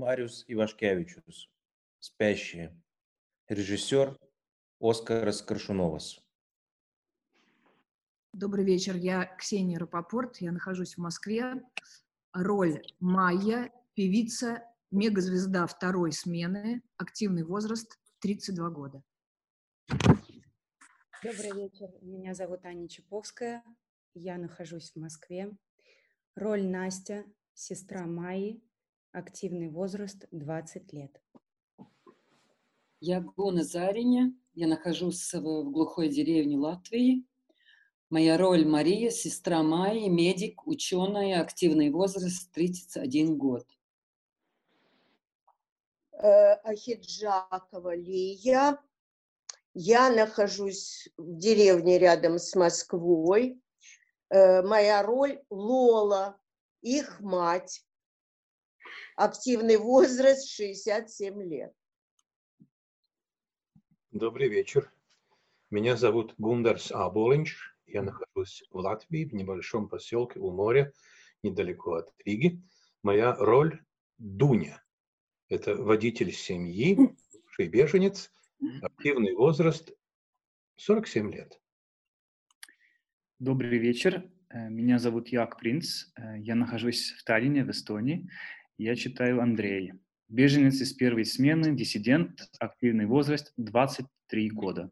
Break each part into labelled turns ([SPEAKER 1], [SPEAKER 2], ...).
[SPEAKER 1] Мариус Ивашкевичус. Спящие. Режиссер Оскарас Коршуновас.
[SPEAKER 2] Добрый вечер, я Ксения Рапопорт, я нахожусь в Москве. Роль Майя, певица, мегазвезда второй смены, активный возраст 32 года.
[SPEAKER 3] Добрый вечер, меня зовут Аня Чаповская, я нахожусь в Москве. Роль Настя, сестра Майи, активный возраст 20 лет.
[SPEAKER 4] Я Гона Зариня, я нахожусь в в глухой деревне Латвии. Моя роль Мария, сестра Майи, медик, ученая, активный возраст 31 год.
[SPEAKER 5] э, Ахиджакова Лия. Я нахожусь в деревне рядом с Москвой. Э, Моя роль Лола, их мать. Активный возраст 67 лет.
[SPEAKER 6] Добрый вечер. Меня зовут Гундарс Аболинч. Я нахожусь в Латвии, в небольшом поселке у моря, недалеко от Риги. Моя роль Дуня. Это водитель семьи, бывший беженец, активный возраст 47 лет.
[SPEAKER 7] Добрый вечер. Э, Меня зовут Як Принц. Э, Я нахожусь в Таллине, в Эстонии. Я читаю Андрей. Беженец из первой смены, диссидент, активный возраст 23 года.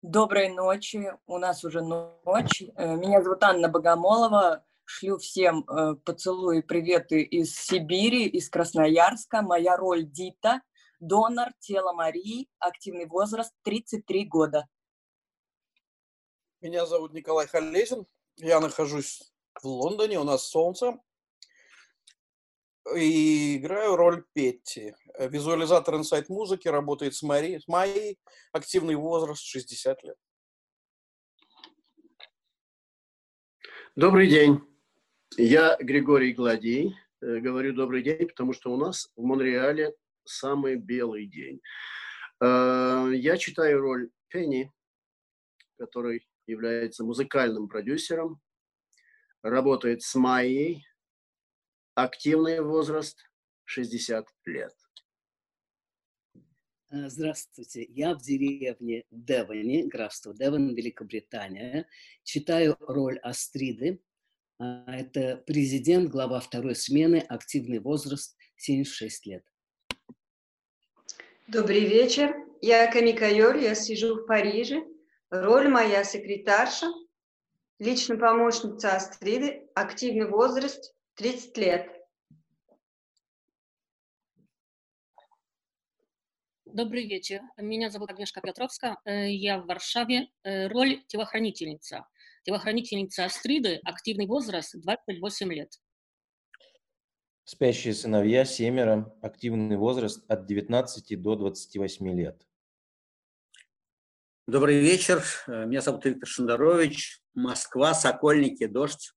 [SPEAKER 8] Доброй ночи. У нас уже ночь. Э, Меня зовут Анна Богомолова. Шлю всем э, поцелуи и приветы из Сибири, из Красноярска. Моя роль Дита, донор тела Марии, активный возраст 33 года.
[SPEAKER 9] Меня зовут Николай Халезин. Я нахожусь в Лондоне, у нас солнце. И играю роль Петти. Э, Визуализатор инсайт музыки, работает с, Мари, с Майей. Активный возраст 60 лет.
[SPEAKER 10] Добрый день. Я Григорий Гладей. Э, Говорю добрый день, потому что у нас в Монреале самый белый день. Э, Я читаю роль Пенни, который является музыкальным продюсером, работает с Майей, активный возраст 60 лет.
[SPEAKER 11] Э, Здравствуйте, я в деревне Девоне, графство Девон, Великобритания. Читаю роль Астриды. А, Это президент, глава второй смены, активный возраст 76 лет.
[SPEAKER 12] Добрый вечер. Я Камика Йоль, я сижу в Париже. Роль моя секретарша, личная помощница Астриды, активный возраст 30 лет.
[SPEAKER 13] Добрый вечер. Меня зовут Агнешка Петровская. Э, Я в Варшаве. Э, Роль телохранительница. Телохранительница Астриды. Активный возраст 28 лет.
[SPEAKER 1] Спящие сыновья, семеро. Активный возраст от 19 до 28 лет.
[SPEAKER 14] Добрый вечер. Э, Меня зовут Виктор Шендерович. Москва, Сокольники, Дождь.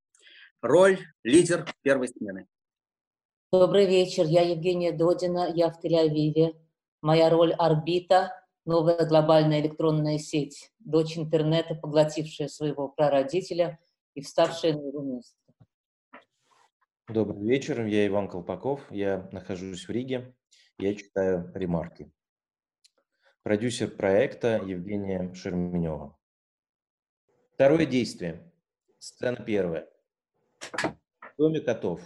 [SPEAKER 14] Роль лидер первой смены.
[SPEAKER 15] Добрый вечер, я Евгения Додина, я в Тель-Авиве. Моя роль орбита, новая глобальная электронная сеть, дочь интернета, поглотившая своего прародителя и вставшая на его место.
[SPEAKER 1] Добрый вечер, я Иван Колпаков, я нахожусь в Риге, я читаю ремарки. Продюсер проекта Евгения Шерменева. Второе действие. Сцена первая. В доме котов.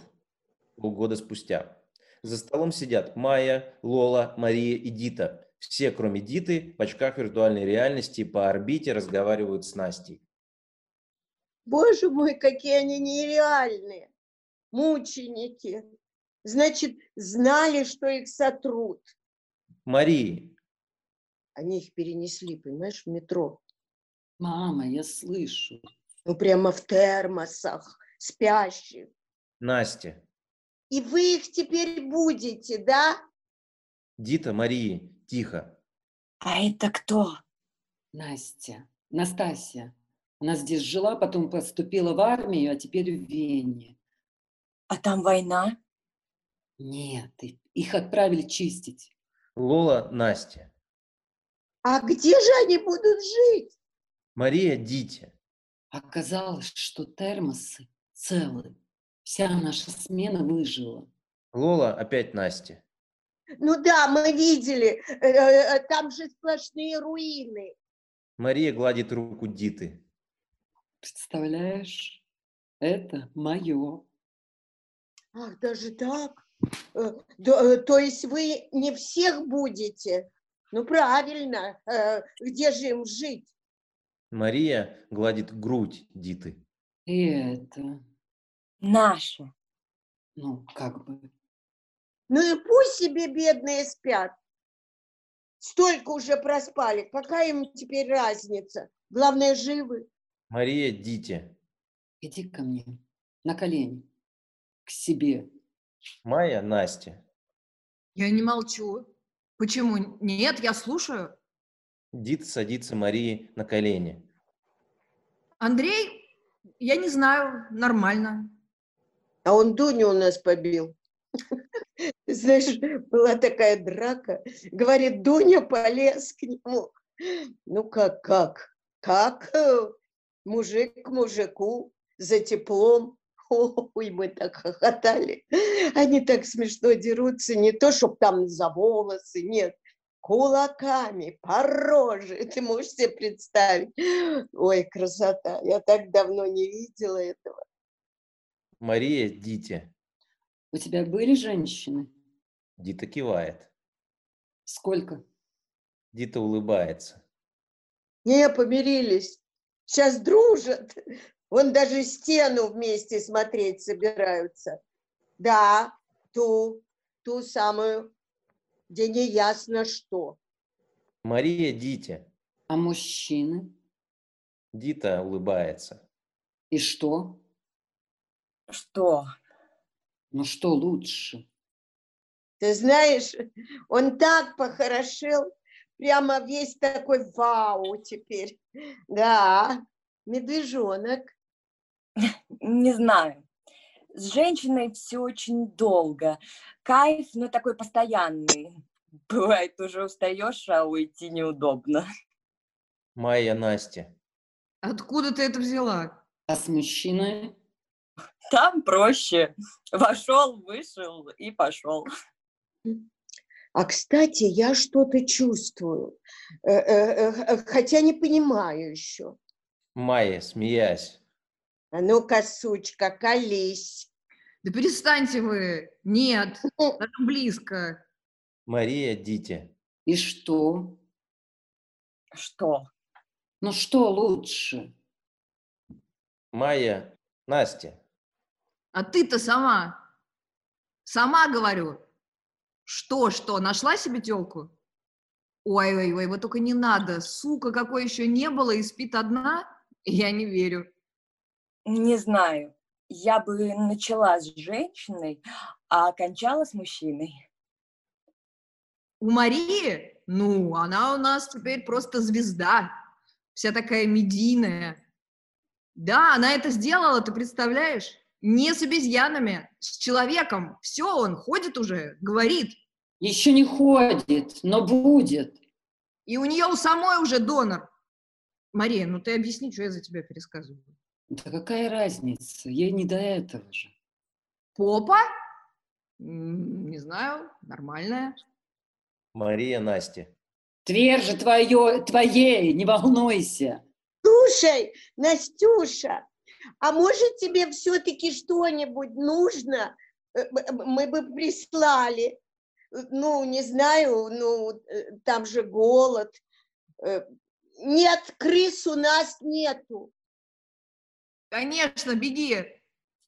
[SPEAKER 1] Полгода спустя. За столом сидят Майя, Лола, Мария и Дита. Все, кроме Диты, в очках виртуальной реальности по орбите разговаривают с Настей.
[SPEAKER 5] Боже мой, какие они нереальные. Мученики. Значит, знали, что их сотрут.
[SPEAKER 1] Марии,
[SPEAKER 5] Они их перенесли, понимаешь, в метро.
[SPEAKER 4] Мама, я слышу.
[SPEAKER 5] Ну, прямо в термосах, спящих.
[SPEAKER 1] Настя,
[SPEAKER 5] И вы их теперь будете, да?
[SPEAKER 1] Дита, Марии, тихо.
[SPEAKER 3] А это кто?
[SPEAKER 4] Настя, Настасья. Она здесь жила, потом поступила в армию, а теперь в Вене.
[SPEAKER 3] А там война?
[SPEAKER 4] Нет, их отправили чистить.
[SPEAKER 1] Лола, Настя.
[SPEAKER 5] А где же они будут жить?
[SPEAKER 1] Мария, Дитя.
[SPEAKER 4] Оказалось, что термосы целы. Вся наша смена выжила.
[SPEAKER 1] Лола опять Настя.
[SPEAKER 5] Ну да, мы видели, э, э, там же сплошные руины.
[SPEAKER 1] Мария гладит руку Диты.
[SPEAKER 4] Представляешь, это мое.
[SPEAKER 5] Ах, даже так? Э, э, То есть вы не всех будете? Ну правильно, э, где же им жить?
[SPEAKER 1] Мария гладит грудь Диты.
[SPEAKER 4] И это,
[SPEAKER 8] Наша.
[SPEAKER 4] ну, как бы,
[SPEAKER 5] Ну и пусть себе бедные спят. Столько уже проспали, какая им теперь разница? Главное, живы.
[SPEAKER 1] Мария Дите.
[SPEAKER 4] иди ко мне, на колени, к себе.
[SPEAKER 1] Майя Настя.
[SPEAKER 2] Я не молчу. Почему? Нет, я слушаю.
[SPEAKER 1] Дита садится Марии на колени.
[SPEAKER 2] Андрей, я не знаю, нормально.
[SPEAKER 5] А он Дуню у нас побил. Знаешь, была такая драка. Говорит, Дуня полез к нему. Ну как, как? Как? Мужик к мужику за теплом. Ой, мы так хохотали. Они так смешно дерутся. Не то, чтоб там за волосы, нет. Кулаками, по роже. Ты можешь себе представить? Ой, красота. Я так давно не видела этого.
[SPEAKER 1] Мария Дите.
[SPEAKER 4] У тебя были женщины?
[SPEAKER 1] Дита кивает.
[SPEAKER 4] Сколько?
[SPEAKER 1] Дита улыбается.
[SPEAKER 5] Не, помирились. Сейчас дружат. Вон даже стену вместе смотреть собираются. Да, ту, ту самую, где не ясно что.
[SPEAKER 1] Мария Дите.
[SPEAKER 4] А мужчины?
[SPEAKER 1] Дита улыбается.
[SPEAKER 4] И что?
[SPEAKER 8] Что?
[SPEAKER 4] Ну что лучше?
[SPEAKER 5] Ты знаешь, он так похорошел, прямо весь такой вау теперь. Да, медвежонок.
[SPEAKER 8] Не знаю. С женщиной все очень долго. Кайф, ну, такой постоянный. Бывает, уже устаешь, а уйти неудобно.
[SPEAKER 1] Майя Настя.
[SPEAKER 2] Откуда ты это взяла?
[SPEAKER 4] А с мужчиной?
[SPEAKER 8] Там проще. Вошел, вышел и пошел.
[SPEAKER 5] А, кстати, я что-то чувствую, э, э, э, хотя не понимаю еще.
[SPEAKER 1] Майя, смеясь.
[SPEAKER 5] А ну-ка, сучка, колись.
[SPEAKER 2] Да перестаньте вы. Нет, даже близко.
[SPEAKER 1] Мария Дите.
[SPEAKER 4] И что?
[SPEAKER 8] Что?
[SPEAKER 4] Ну что лучше?
[SPEAKER 1] Майя Настя.
[SPEAKER 2] А ты-то сама. Сама говорю. Что, что, нашла себе телку? Ой, ой, ой, вот только не надо. Сука, какой еще не было и спит одна? Я не верю.
[SPEAKER 8] Не знаю. Я бы начала с женщиной, а окончала с мужчиной.
[SPEAKER 2] У Марии, ну, она у нас теперь просто звезда. Вся такая медийная. Да, она это сделала, ты представляешь? Не с обезьянами, с человеком. Все, он ходит уже, говорит.
[SPEAKER 4] Еще не ходит, но будет.
[SPEAKER 2] И у нее у самой уже донор. Мария, ну ты объясни, что я за тебя пересказываю.
[SPEAKER 4] Да какая разница? Ей не до этого же.
[SPEAKER 2] Попа? Не знаю, нормальная.
[SPEAKER 1] Мария Настя.
[SPEAKER 4] Тверже твое, твоей, не волнуйся.
[SPEAKER 5] Слушай, Настюша, а может тебе все-таки что-нибудь нужно? Э, Мы бы прислали. Ну, не знаю, ну, э, там же голод. Э, Нет, крыс у нас нету.
[SPEAKER 2] Конечно, беги.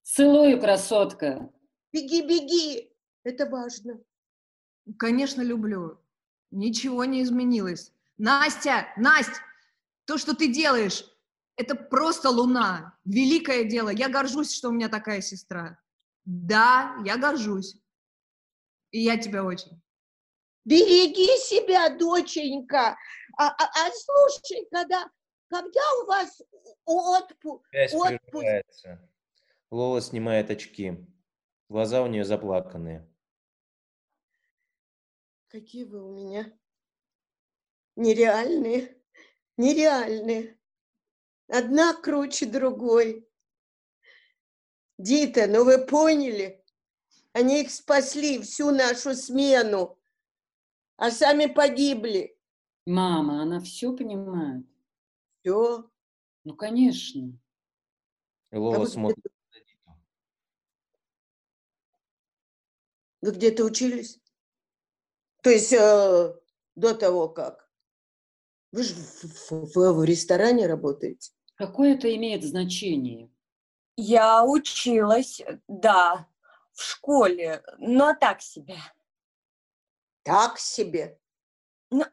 [SPEAKER 4] Целую, красотка.
[SPEAKER 5] Беги, беги. Это важно.
[SPEAKER 2] Конечно, люблю. Ничего не изменилось. Настя, Настя, то, что ты делаешь, это просто луна. Великое дело. Я горжусь, что у меня такая сестра. Да, я горжусь. И я тебя очень.
[SPEAKER 5] Береги себя, доченька. А, а- а слушай, когда, когда у вас?
[SPEAKER 1] Связь
[SPEAKER 5] отпуск?
[SPEAKER 1] Лола снимает очки. Глаза у нее заплаканные.
[SPEAKER 5] Какие вы у меня нереальные, нереальные. Одна круче другой. Дита, ну вы поняли? Они их спасли всю нашу смену, а сами погибли.
[SPEAKER 4] Мама, она все понимает.
[SPEAKER 5] Все.
[SPEAKER 4] Ну, конечно.
[SPEAKER 1] И Лола
[SPEAKER 5] вы
[SPEAKER 1] смотрит.
[SPEAKER 5] Вы где-то учились? То есть э, до того как? Вы же в, в- в- в ресторане работаете?
[SPEAKER 4] Какое это имеет значение?
[SPEAKER 8] Я училась, да, в школе, но так себе.
[SPEAKER 5] Так себе.
[SPEAKER 8] Ну,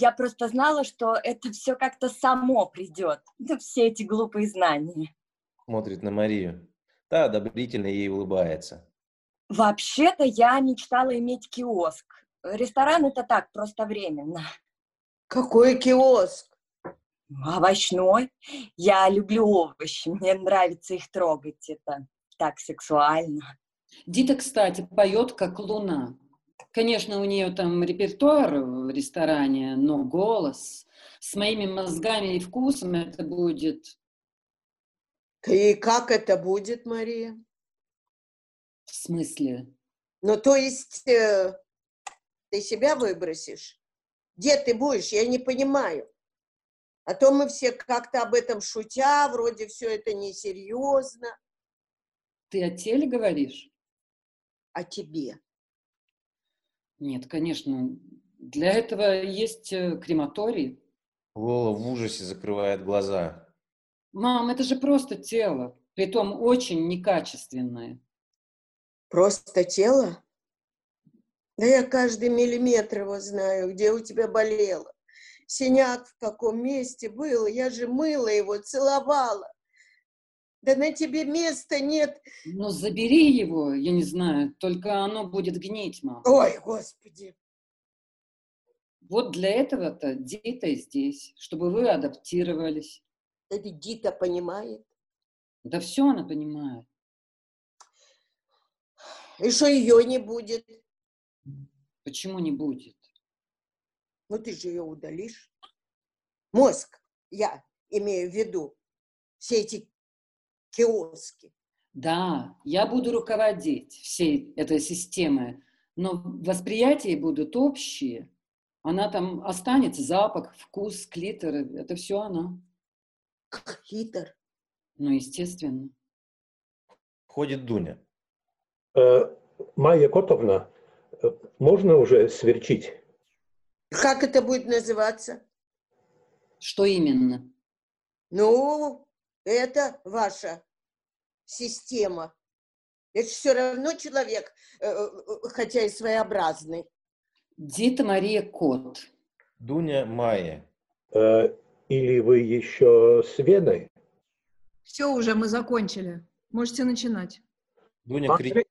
[SPEAKER 8] я просто знала, что это все как-то само придет. Ну, все эти глупые знания.
[SPEAKER 1] Смотрит на Марию. Та одобрительно ей улыбается.
[SPEAKER 8] Вообще-то я мечтала иметь киоск. Ресторан это так, просто временно.
[SPEAKER 5] Какой киоск?
[SPEAKER 8] Овощной. Я люблю овощи, мне нравится их трогать. Это так сексуально.
[SPEAKER 4] Дита, кстати, поет как луна. Конечно, у нее там репертуар в ресторане, но голос с моими мозгами и вкусом это будет
[SPEAKER 5] И как это будет, Мария?
[SPEAKER 4] в смысле.
[SPEAKER 5] Ну, то есть э, ты себя выбросишь? Где ты будешь? Я не понимаю. А то мы все как-то об этом шутя, вроде все это несерьезно.
[SPEAKER 4] Ты о теле говоришь?
[SPEAKER 5] А тебе?
[SPEAKER 4] Нет, конечно. Для этого есть э, крематорий.
[SPEAKER 1] Лола в ужасе закрывает глаза.
[SPEAKER 4] Мам, это же просто тело, притом очень некачественное.
[SPEAKER 5] Просто тело? Да я каждый миллиметр его знаю, где у тебя болело. Синяк в каком месте был, я же мыла его, целовала. Да на тебе места нет.
[SPEAKER 4] Ну, забери его, я не знаю, только оно будет гнить, мам.
[SPEAKER 5] Ой, господи.
[SPEAKER 4] Вот для этого-то Дита здесь, чтобы вы адаптировались.
[SPEAKER 5] Это Дита понимает.
[SPEAKER 4] Да все она понимает.
[SPEAKER 5] И что ее не будет?
[SPEAKER 4] Почему не будет?
[SPEAKER 5] Ну ты же ее удалишь. Мозг, я имею в виду, все эти киоски.
[SPEAKER 4] Да, я буду руководить всей этой системой, но восприятия будут общие. Она там останется, запах, вкус, клитор, это все она.
[SPEAKER 5] Клитор?
[SPEAKER 4] Ну, естественно.
[SPEAKER 1] Входит Дуня.
[SPEAKER 6] Э, Майя Котовна, э, можно уже сверчить?
[SPEAKER 5] Как это будет называться?
[SPEAKER 4] Что именно?
[SPEAKER 5] Ну, это ваша система. Это все равно человек, э, э, хотя и своеобразный.
[SPEAKER 4] Дита Мария Кот.
[SPEAKER 1] Дуня Майя.
[SPEAKER 6] Э, Или вы еще с Веной?
[SPEAKER 2] Все уже, мы закончили. Можете начинать.
[SPEAKER 1] Дуня кричит
[SPEAKER 6] Андрей,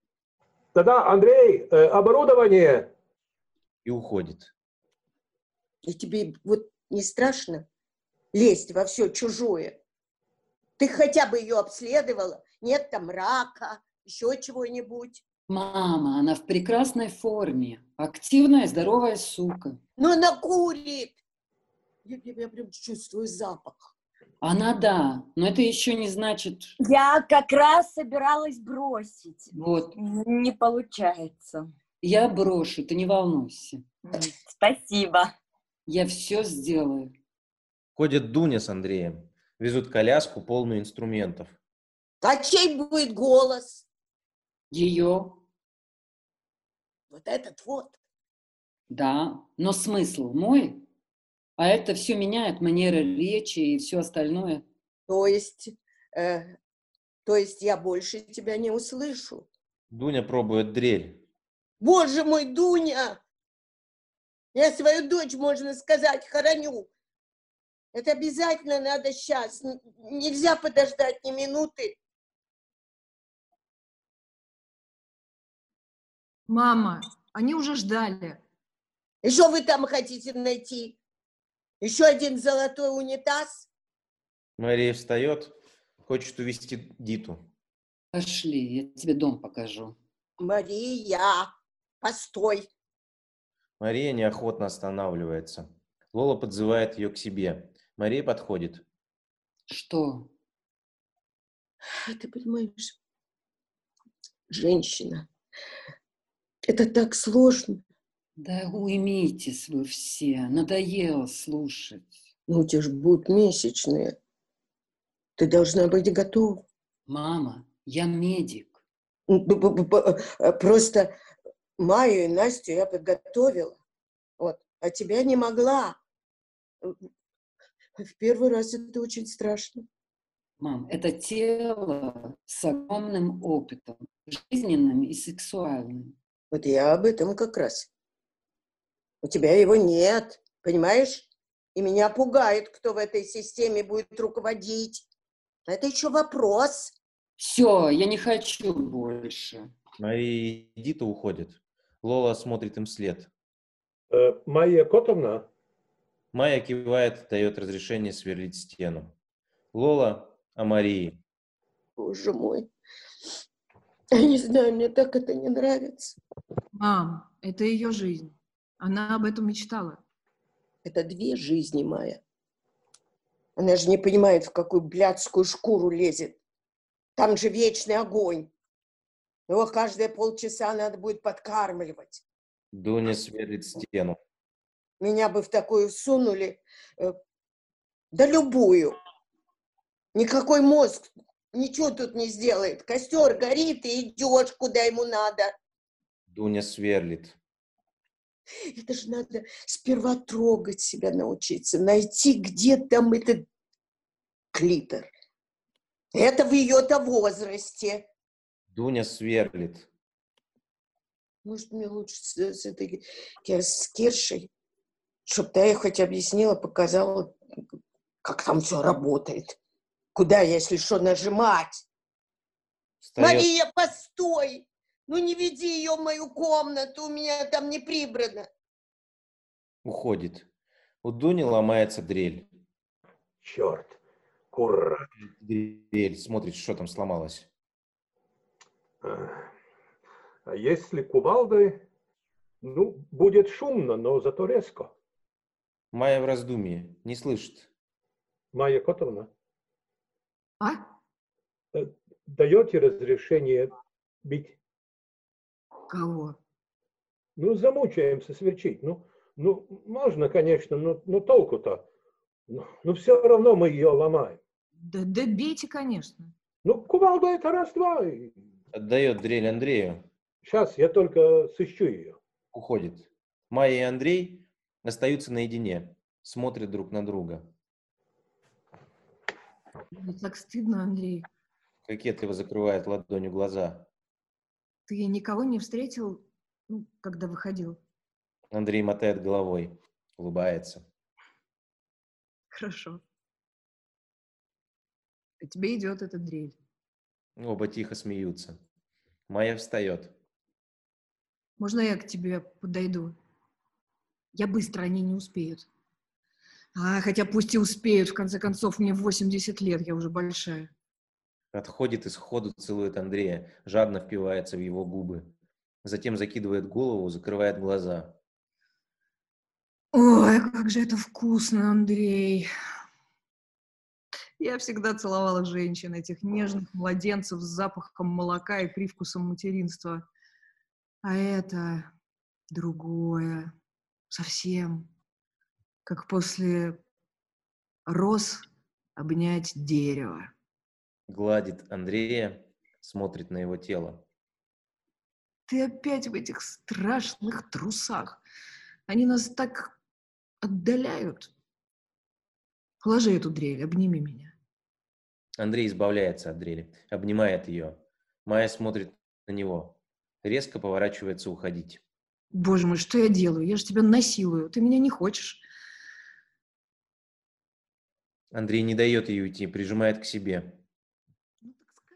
[SPEAKER 6] да-да, Андрей, э, оборудование.
[SPEAKER 1] и уходит.
[SPEAKER 5] И тебе вот не страшно лезть во все чужое? Ты хотя бы ее обследовала? Нет там рака, еще чего-нибудь?
[SPEAKER 4] Мама, она в прекрасной форме. Активная, здоровая сука.
[SPEAKER 5] Ну, она курит. Я, я- я прям чувствую запах.
[SPEAKER 4] Она да, но это еще не значит...
[SPEAKER 8] Я как раз собиралась бросить.
[SPEAKER 4] Вот,
[SPEAKER 8] Не получается.
[SPEAKER 4] я брошу, ты не волнуйся.
[SPEAKER 8] Спасибо.
[SPEAKER 4] Я все сделаю.
[SPEAKER 1] Ходят Дуня с Андреем. Везут коляску, полную инструментов.
[SPEAKER 5] А чей будет голос?
[SPEAKER 4] Ее,
[SPEAKER 5] Вот этот вот.
[SPEAKER 4] да, но смысл мой, а это все меняет манера речи и все остальное.
[SPEAKER 5] То есть, э, то есть я больше тебя не услышу.
[SPEAKER 1] Дуня пробует дрель.
[SPEAKER 5] Боже мой, Дуня! Я свою дочь, можно сказать, хороню. Это обязательно надо сейчас. Нельзя подождать ни минуты.
[SPEAKER 2] Мама, они уже ждали.
[SPEAKER 5] И что вы там хотите найти? Еще один золотой унитаз?
[SPEAKER 1] Мария встает, хочет увести Диту.
[SPEAKER 4] Пошли, я тебе дом покажу.
[SPEAKER 5] Мария, постой.
[SPEAKER 1] Мария неохотно останавливается. Лола подзывает ее к себе. Мария подходит.
[SPEAKER 4] Что?
[SPEAKER 5] Ты понимаешь, женщина Это так сложно.
[SPEAKER 4] Да уймитесь вы все, надоело слушать.
[SPEAKER 5] Ну, у тебя же будут месячные. Ты должна быть готова.
[SPEAKER 4] Мама, я медик.
[SPEAKER 5] Ну, э, Просто Майю и Настю я подготовила. Вот. А тебя не могла. В первый раз это очень страшно.
[SPEAKER 4] Мам, это тело с огромным опытом, жизненным и сексуальным.
[SPEAKER 5] Вот я об этом как раз. У тебя его нет, понимаешь? И меня пугает, кто в этой системе будет руководить. Это еще вопрос.
[SPEAKER 4] Все, я не хочу больше.
[SPEAKER 1] Мария и Дита уходят. Лола смотрит им вслед.
[SPEAKER 6] Э, Майя Котовна,
[SPEAKER 1] Майя кивает, дает разрешение сверлить стену. Лола о Марии.
[SPEAKER 5] Боже мой. Я не знаю, мне так это не нравится.
[SPEAKER 2] Мам, это ее жизнь. Она об этом мечтала.
[SPEAKER 5] Это две жизни, Майя. Она же не понимает, в какую блядскую шкуру лезет. Там же вечный огонь. Его каждые полчаса надо будет подкармливать.
[SPEAKER 1] Дуня сверлит стену.
[SPEAKER 5] Меня бы в такую сунули, э, да любую. Никакой мозг ничего тут не сделает. Костер горит, и идешь, куда ему надо.
[SPEAKER 1] Дуня сверлит.
[SPEAKER 5] Это же надо сперва трогать себя научиться, найти, где там этот клитор. Это в ее-то возрасте.
[SPEAKER 1] Дуня сверлит.
[SPEAKER 5] Может, мне лучше с, с этой с Киршей, чтобы та ей хоть объяснила, показала, как там все работает. Куда, если что, нажимать?
[SPEAKER 1] Встает.
[SPEAKER 5] Мария, постой! Ну не веди ее в мою комнату, у меня там не прибрано.
[SPEAKER 1] Уходит. У Дуни ломается дрель.
[SPEAKER 6] черт, кура.
[SPEAKER 1] Дрель. Смотрит, что там сломалось.
[SPEAKER 6] А если кувалдой, ну, будет шумно, но зато резко.
[SPEAKER 1] Майя в раздумье. Не слышит.
[SPEAKER 6] Майя Котовна,
[SPEAKER 2] А?
[SPEAKER 6] э, даете разрешение бить?
[SPEAKER 2] Кого?
[SPEAKER 6] Ну, замучаемся сверчить. Ну, ну можно, конечно, но, но толку-то. Но, но все равно мы ее ломаем.
[SPEAKER 2] Да, да бейте, конечно.
[SPEAKER 6] Ну, кувалда это раз-два.
[SPEAKER 1] Отдает дрель Андрею.
[SPEAKER 6] Сейчас я только сыщу ее.
[SPEAKER 1] Уходит. Майя и Андрей остаются наедине. Смотрят друг на друга.
[SPEAKER 2] Мне так стыдно, Андрей.
[SPEAKER 1] Кокетливо закрывает ладонью глаза.
[SPEAKER 2] Ты никого не встретил, ну, когда выходил?
[SPEAKER 1] Андрей мотает головой. Улыбается.
[SPEAKER 2] Хорошо. А тебе идет эта дрель.
[SPEAKER 1] Оба тихо смеются. Майя встает.
[SPEAKER 2] Можно я к тебе подойду? Я быстро, они не успеют. А, хотя пусть и успеют, в конце концов, мне 80 лет, я уже большая.
[SPEAKER 1] Отходит и сходу целует Андрея, жадно впивается в его губы. Затем закидывает голову, закрывает глаза.
[SPEAKER 2] Ой, как же это вкусно, Андрей. Я всегда целовала женщин, этих нежных младенцев с запахом молока и привкусом материнства. А это другое. Совсем. Как после роз обнять дерево.
[SPEAKER 1] Гладит Андрея, смотрит на его тело.
[SPEAKER 2] Ты опять в этих страшных трусах. Они нас так отдаляют. Положи эту дрель, обними меня.
[SPEAKER 1] Андрей избавляется от дрели, обнимает ее. Майя смотрит на него. Резко поворачивается уходить.
[SPEAKER 2] Боже мой, что я делаю? Я же тебя насилую. Ты меня не хочешь.
[SPEAKER 1] Андрей не дает ей уйти, прижимает к себе.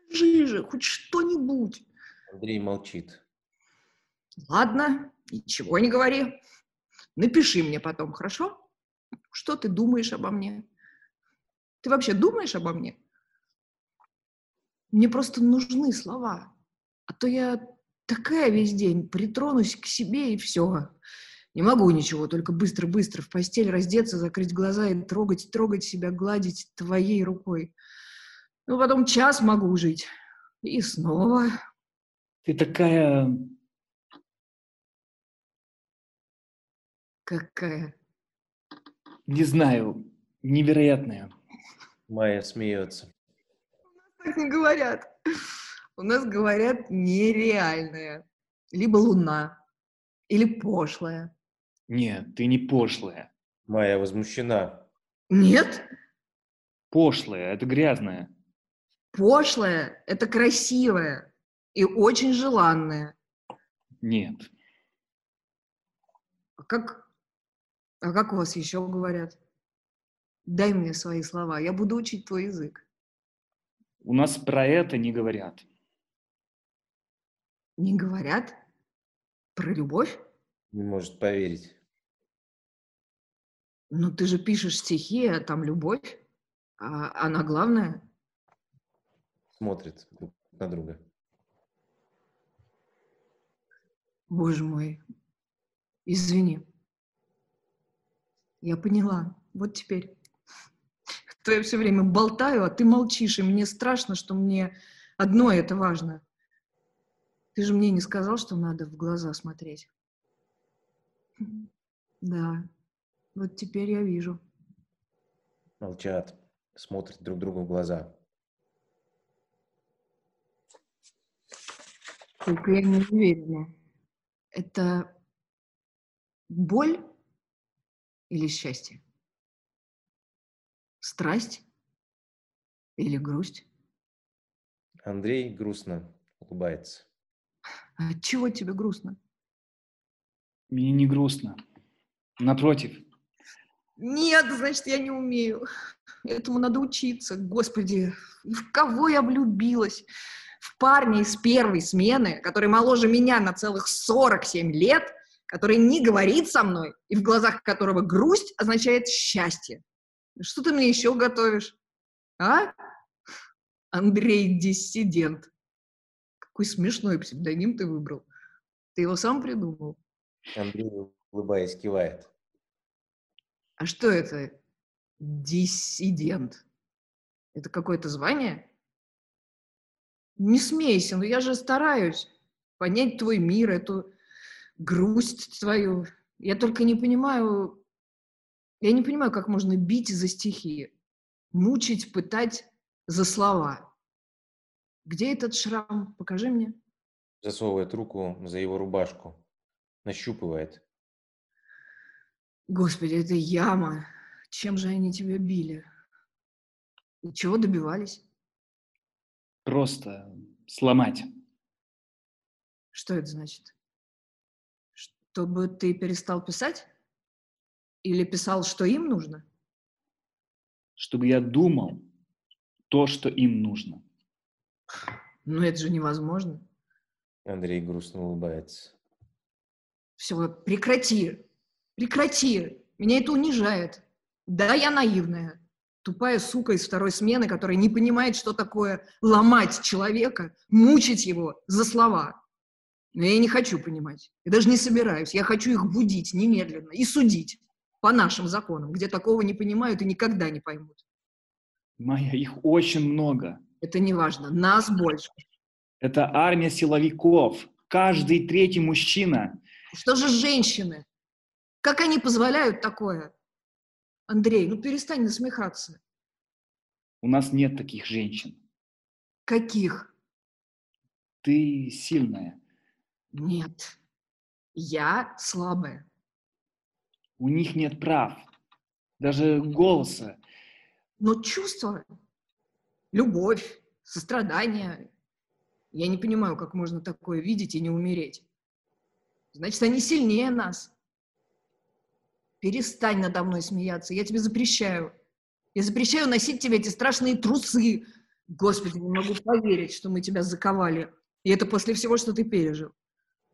[SPEAKER 2] Скажи же, хоть что-нибудь.
[SPEAKER 1] Андрей молчит.
[SPEAKER 2] Ладно, ничего не говори. Напиши мне потом, хорошо? Что ты думаешь обо мне? Ты вообще думаешь обо мне? Мне просто нужны слова. А то я такая весь день, притронусь к себе и все. Не могу ничего, только быстро-быстро в постель раздеться, закрыть глаза и трогать, трогать себя, гладить твоей рукой. Ну, потом час могу жить. И снова.
[SPEAKER 7] Ты такая...
[SPEAKER 2] Какая?
[SPEAKER 7] Не знаю. Невероятная.
[SPEAKER 1] Майя смеется.
[SPEAKER 2] У нас так не говорят. У нас говорят нереальная. Либо луна, или пошлая.
[SPEAKER 7] Нет, ты не пошлая.
[SPEAKER 1] Майя возмущена.
[SPEAKER 2] Нет?
[SPEAKER 7] Пошлая, это грязная.
[SPEAKER 2] Пошлая – это красивая и очень желанная.
[SPEAKER 7] Нет.
[SPEAKER 2] А как, а как у вас еще говорят? Дай мне свои слова, я буду учить твой язык.
[SPEAKER 7] У нас про это не говорят.
[SPEAKER 2] Не говорят? Про любовь?
[SPEAKER 1] Не может поверить.
[SPEAKER 2] Ну, ты же пишешь стихи, а там любовь. А она главная.
[SPEAKER 1] Смотрит друг на друга.
[SPEAKER 2] Боже мой, извини. Я поняла. Вот теперь. То я все время болтаю, а ты молчишь, и мне страшно, что мне одно это важно. Ты же мне не сказал, что надо в глаза смотреть. Да, вот теперь я вижу.
[SPEAKER 1] Молчат, смотрят друг другу в глаза.
[SPEAKER 2] Только я не уверена. Это боль или счастье? Страсть или грусть?
[SPEAKER 1] Андрей грустно улыбается.
[SPEAKER 2] А от чего тебе грустно?
[SPEAKER 7] Мне не грустно. Напротив.
[SPEAKER 2] Нет, значит, я не умею. Этому надо учиться. Господи, в кого я влюбилась? В парня из первой смены, который моложе меня на целых 47 лет, который не говорит со мной, и в глазах которого грусть означает счастье. Что ты мне еще готовишь? А? Андрей Диссидент. Какой смешной псевдоним ты выбрал. Ты его сам придумал?
[SPEAKER 1] Андрей, улыбаясь, кивает.
[SPEAKER 2] А что это? Диссидент. Это какое-то звание? Не смейся, но я же стараюсь понять твой мир, эту грусть твою. Я только не понимаю, я не понимаю, как можно бить за стихи, мучить, пытать за слова. Где этот шрам? Покажи мне.
[SPEAKER 1] Засовывает руку за его рубашку, нащупывает.
[SPEAKER 2] Господи, это яма. Чем же они тебя били? И чего добивались?
[SPEAKER 7] Просто сломать.
[SPEAKER 2] Что это значит? Чтобы ты перестал писать? Или писал, что им нужно?
[SPEAKER 7] Чтобы я думал то, что им нужно.
[SPEAKER 2] Ну, это же невозможно.
[SPEAKER 1] Андрей грустно улыбается.
[SPEAKER 2] Все, прекрати. Прекрати. Меня это унижает. Да, я наивная. Тупая сука из второй смены, которая не понимает, что такое ломать человека, мучить его за слова. Но я не хочу понимать. Я даже не собираюсь. Я хочу их будить немедленно и судить по нашим законам, где такого не понимают и никогда не поймут.
[SPEAKER 7] Майя, их очень много.
[SPEAKER 2] Это не важно. Нас больше.
[SPEAKER 7] Это армия силовиков. Каждый третий мужчина.
[SPEAKER 2] Что же женщины? Как они позволяют такое? Андрей, ну перестань насмехаться.
[SPEAKER 7] У нас нет таких женщин.
[SPEAKER 2] Каких?
[SPEAKER 7] Ты сильная.
[SPEAKER 2] Нет. Я слабая.
[SPEAKER 7] У них нет прав. Даже голоса.
[SPEAKER 2] Но чувства, любовь, сострадание. Я не понимаю, как можно такое видеть и не умереть. Значит, они сильнее нас. Перестань надо мной смеяться, я тебе запрещаю. Я запрещаю носить тебе эти страшные трусы. Господи, не могу поверить, что мы тебя заковали. И это после всего, что ты пережил.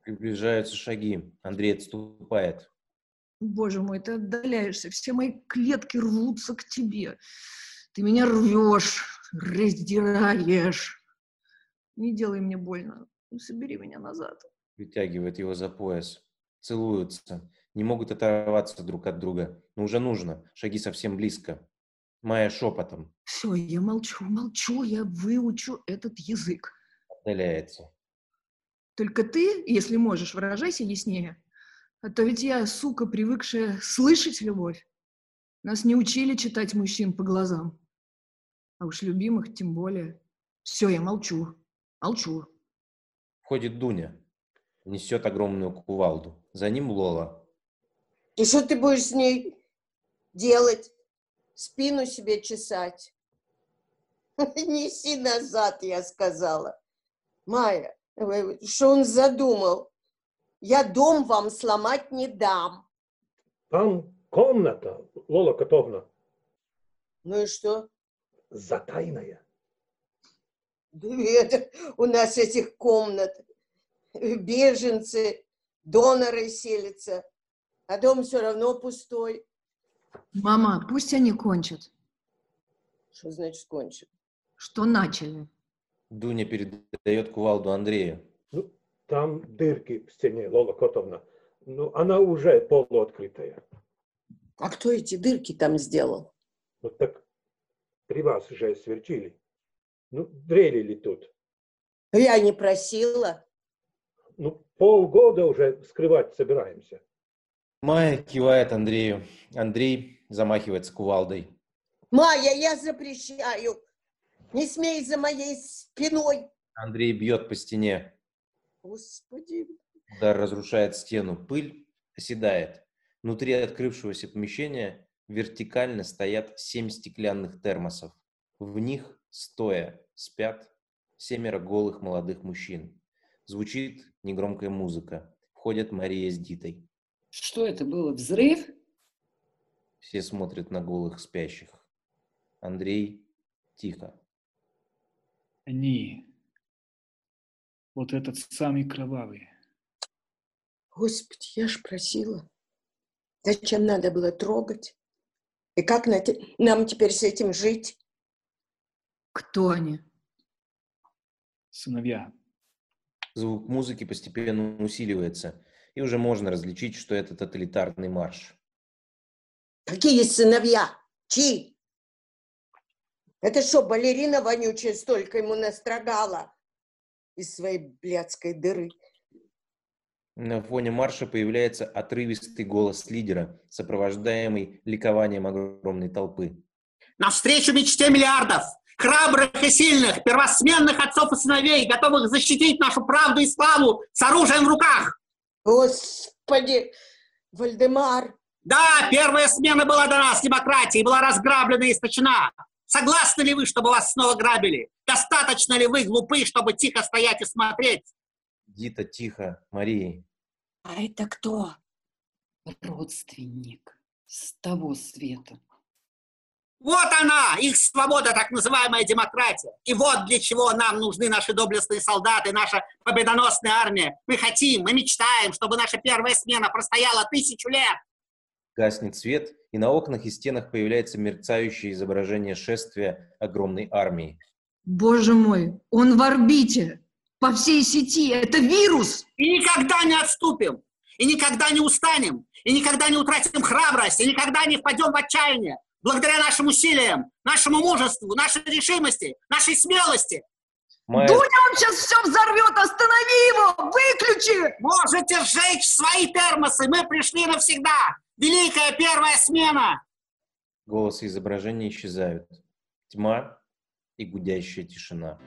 [SPEAKER 1] Приближаются шаги. Андрей отступает.
[SPEAKER 2] Боже мой, ты отдаляешься. Все мои клетки рвутся к тебе. Ты меня рвешь, раздираешь. Не делай мне больно. Собери меня назад.
[SPEAKER 1] Притягивает его за пояс. Целуются не могут оторваться друг от друга. Но уже нужно, шаги совсем близко. Майя шепотом.
[SPEAKER 2] Все, я молчу, молчу, я выучу этот язык.
[SPEAKER 1] Отдаляется.
[SPEAKER 2] Только ты, если можешь, выражайся яснее. А то ведь я, сука, привыкшая слышать любовь. Нас не учили читать мужчин по глазам. А уж любимых тем более. Все, я молчу. Молчу.
[SPEAKER 1] Входит Дуня. Несет огромную кувалду. За ним Лола.
[SPEAKER 5] И что ты будешь с ней делать? Спину себе чесать? Неси назад, я сказала. Майя, что он задумал? Я дом вам сломать не дам.
[SPEAKER 6] Там комната, Лола Котовна,
[SPEAKER 5] Ну и что?
[SPEAKER 6] Затайная.
[SPEAKER 5] Да это у нас этих комнат. Беженцы, доноры селятся, а дом все равно пустой.
[SPEAKER 2] Мама, пусть они кончат.
[SPEAKER 5] Что значит кончил?
[SPEAKER 2] Что начали.
[SPEAKER 1] Дуня передает кувалду Андрею.
[SPEAKER 6] Ну, там дырки в стене, Лола Котовна. Ну, она уже полуоткрытая.
[SPEAKER 5] А кто эти дырки там сделал?
[SPEAKER 6] Ну, так при вас же сверчили. Ну, дрелили тут.
[SPEAKER 5] Я не просила.
[SPEAKER 6] Ну, полгода уже скрывать собираемся.
[SPEAKER 1] Майя кивает Андрею. Андрей замахивается кувалдой.
[SPEAKER 5] Майя, я запрещаю. Не смей за моей спиной.
[SPEAKER 1] Андрей бьет по стене.
[SPEAKER 5] Господи.
[SPEAKER 1] Удар разрушает стену. Пыль оседает. Внутри открывшегося помещения вертикально стоят семь стеклянных термосов. В них, стоя, спят семеро голых молодых мужчин. Звучит негромкая музыка. Входят Мария с Дитой.
[SPEAKER 4] Что это было? Взрыв?
[SPEAKER 1] Все смотрят на голых спящих. Андрей тихо.
[SPEAKER 7] Они. Вот этот самый кровавый.
[SPEAKER 5] Господи, я ж просила. Зачем надо было трогать? И как нам теперь с этим жить?
[SPEAKER 2] Кто они?
[SPEAKER 7] Сыновья.
[SPEAKER 1] Звук музыки постепенно усиливается, и уже можно различить, что это тоталитарный марш.
[SPEAKER 5] Какие сыновья? Чьи? Это что, балерина вонючая столько ему настрогала из своей блядской дыры?
[SPEAKER 1] На фоне марша появляется отрывистый голос лидера, сопровождаемый ликованием огромной толпы.
[SPEAKER 14] Навстречу мечте миллиардов, храбрых и сильных, первосменных отцов и сыновей, готовых защитить нашу правду и славу с оружием в руках.
[SPEAKER 5] Господи, Вальдемар,
[SPEAKER 14] Да, первая смена была до нас, демократии, была разграблена и истощена. Согласны ли вы, чтобы вас снова грабили? Достаточно ли вы глупы, чтобы тихо стоять и смотреть?
[SPEAKER 1] Дита тихо, Марии.
[SPEAKER 3] А это кто?
[SPEAKER 4] Родственник с того света.
[SPEAKER 14] Вот она, их свобода, так называемая демократия. И вот для чего нам нужны наши доблестные солдаты, наша победоносная армия. Мы хотим, мы мечтаем, чтобы наша первая смена простояла тысячу лет.
[SPEAKER 1] Гаснет свет, и на окнах и стенах появляется мерцающее изображение шествия огромной армии.
[SPEAKER 2] Боже мой, он в орбите. По всей сети. Это вирус.
[SPEAKER 14] И никогда не отступим, и никогда не устанем, и никогда не утратим храбрость, и никогда не впадем в отчаяние. Благодаря нашим усилиям, нашему мужеству, нашей решимости, нашей смелости.
[SPEAKER 1] Майя,
[SPEAKER 2] Дуня, он сейчас все взорвет. Останови его. Выключи.
[SPEAKER 14] Можете сжечь свои термосы, мы пришли навсегда. Великая первая смена.
[SPEAKER 1] голос и изображение исчезают. Тьма и гудящая тишина.